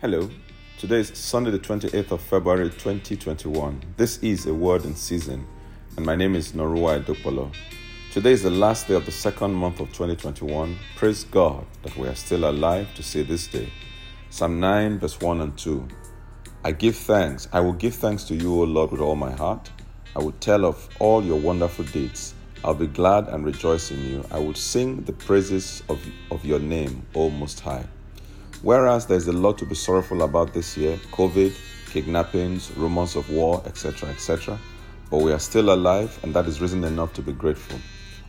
Hello. Today is Sunday, the 28th of February 2021. This is a word in season, and my name is Norua Edopolo. Today is the last day of the second month of 2021. Praise God that we are still alive to see this day. Psalm 9, verse 1 and 2. I give thanks. I will give thanks to you, O Lord, with all my heart. I will tell of all your wonderful deeds. I'll be glad and rejoice in you. I will sing the praises of, of your name, O Most High. Whereas there's a lot to be sorrowful about this year COVID, kidnappings, rumors of war, etc., etc. But we are still alive, and that is reason enough to be grateful.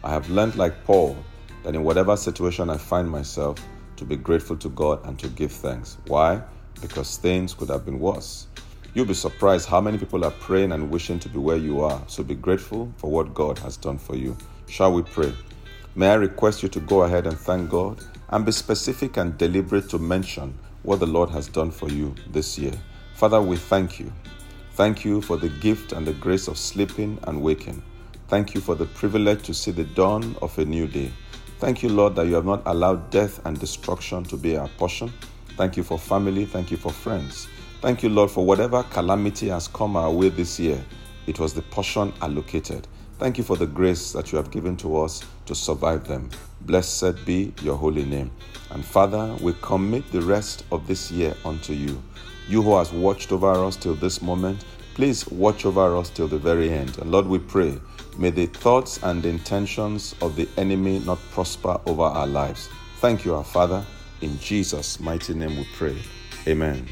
I have learned, like Paul, that in whatever situation I find myself, to be grateful to God and to give thanks. Why? Because things could have been worse. You'll be surprised how many people are praying and wishing to be where you are. So be grateful for what God has done for you. Shall we pray? May I request you to go ahead and thank God and be specific and deliberate to mention what the Lord has done for you this year. Father, we thank you. Thank you for the gift and the grace of sleeping and waking. Thank you for the privilege to see the dawn of a new day. Thank you, Lord, that you have not allowed death and destruction to be our portion. Thank you for family. Thank you for friends. Thank you, Lord, for whatever calamity has come our way this year. It was the portion allocated. Thank you for the grace that you have given to us to survive them. Blessed be your holy name. And Father, we commit the rest of this year unto you. You who has watched over us till this moment, please watch over us till the very end. And Lord, we pray, may the thoughts and intentions of the enemy not prosper over our lives. Thank you, our Father. In Jesus' mighty name we pray. Amen.